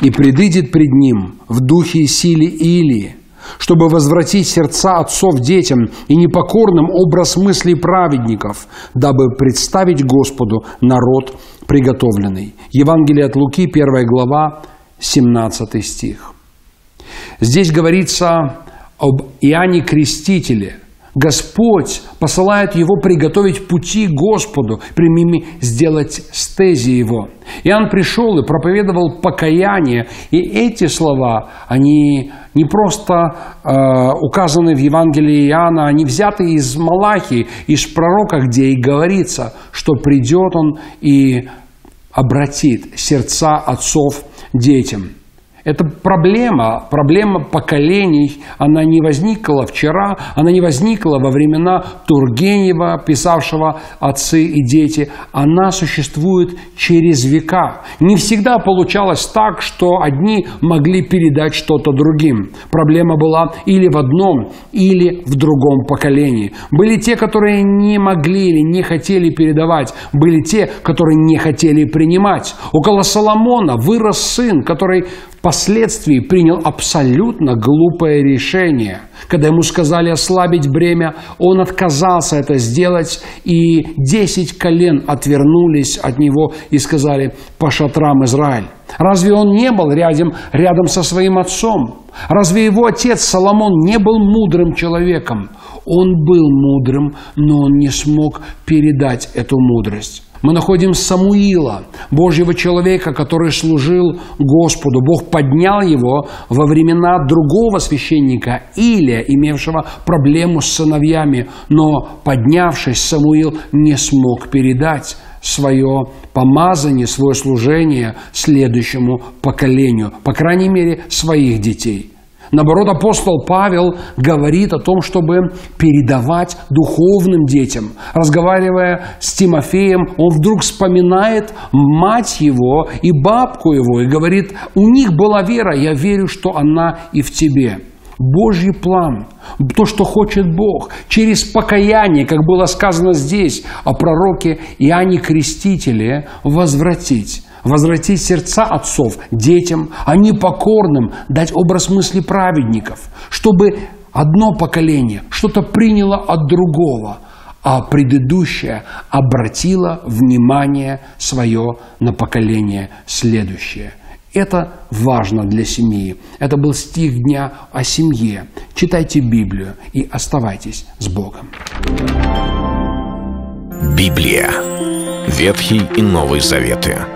И предыдет пред ним в духе и силе Илии, чтобы возвратить сердца отцов детям и непокорным образ мыслей праведников, дабы представить Господу народ приготовленный. Евангелие от Луки, 1 глава, 17 стих. Здесь говорится об Иоанне Крестителе. Господь посылает его приготовить пути Господу, примими сделать стези его. Иоанн пришел и проповедовал покаяние, и эти слова, они не просто э, указаны в Евангелии Иоанна, они взяты из Малахии, из пророка, где и говорится, что придет он и обратит сердца отцов детям. Это проблема, проблема поколений, она не возникла вчера, она не возникла во времена Тургенева, писавшего «Отцы и дети». Она существует через века. Не всегда получалось так, что одни могли передать что-то другим. Проблема была или в одном, или в другом поколении. Были те, которые не могли или не хотели передавать. Были те, которые не хотели принимать. Около Соломона вырос сын, который впоследствии принял абсолютно глупое решение. Когда ему сказали ослабить бремя, он отказался это сделать, и десять колен отвернулись от него и сказали «по шатрам Израиль». Разве он не был рядом, рядом со своим отцом? Разве его отец Соломон не был мудрым человеком? Он был мудрым, но он не смог передать эту мудрость. Мы находим Самуила, Божьего человека, который служил Господу. Бог поднял его во времена другого священника, Илия, имевшего проблему с сыновьями. Но, поднявшись, Самуил не смог передать свое помазание, свое служение следующему поколению, по крайней мере, своих детей – Наоборот, апостол Павел говорит о том, чтобы передавать духовным детям. Разговаривая с Тимофеем, он вдруг вспоминает мать его и бабку его и говорит, у них была вера, я верю, что она и в тебе. Божий план, то, что хочет Бог, через покаяние, как было сказано здесь о пророке Иоанне Крестителе, возвратить возвратить сердца отцов детям, а непокорным дать образ мысли праведников, чтобы одно поколение что-то приняло от другого, а предыдущее обратило внимание свое на поколение следующее. Это важно для семьи. Это был стих дня о семье. Читайте Библию и оставайтесь с Богом. Библия. Ветхий и Новый Заветы.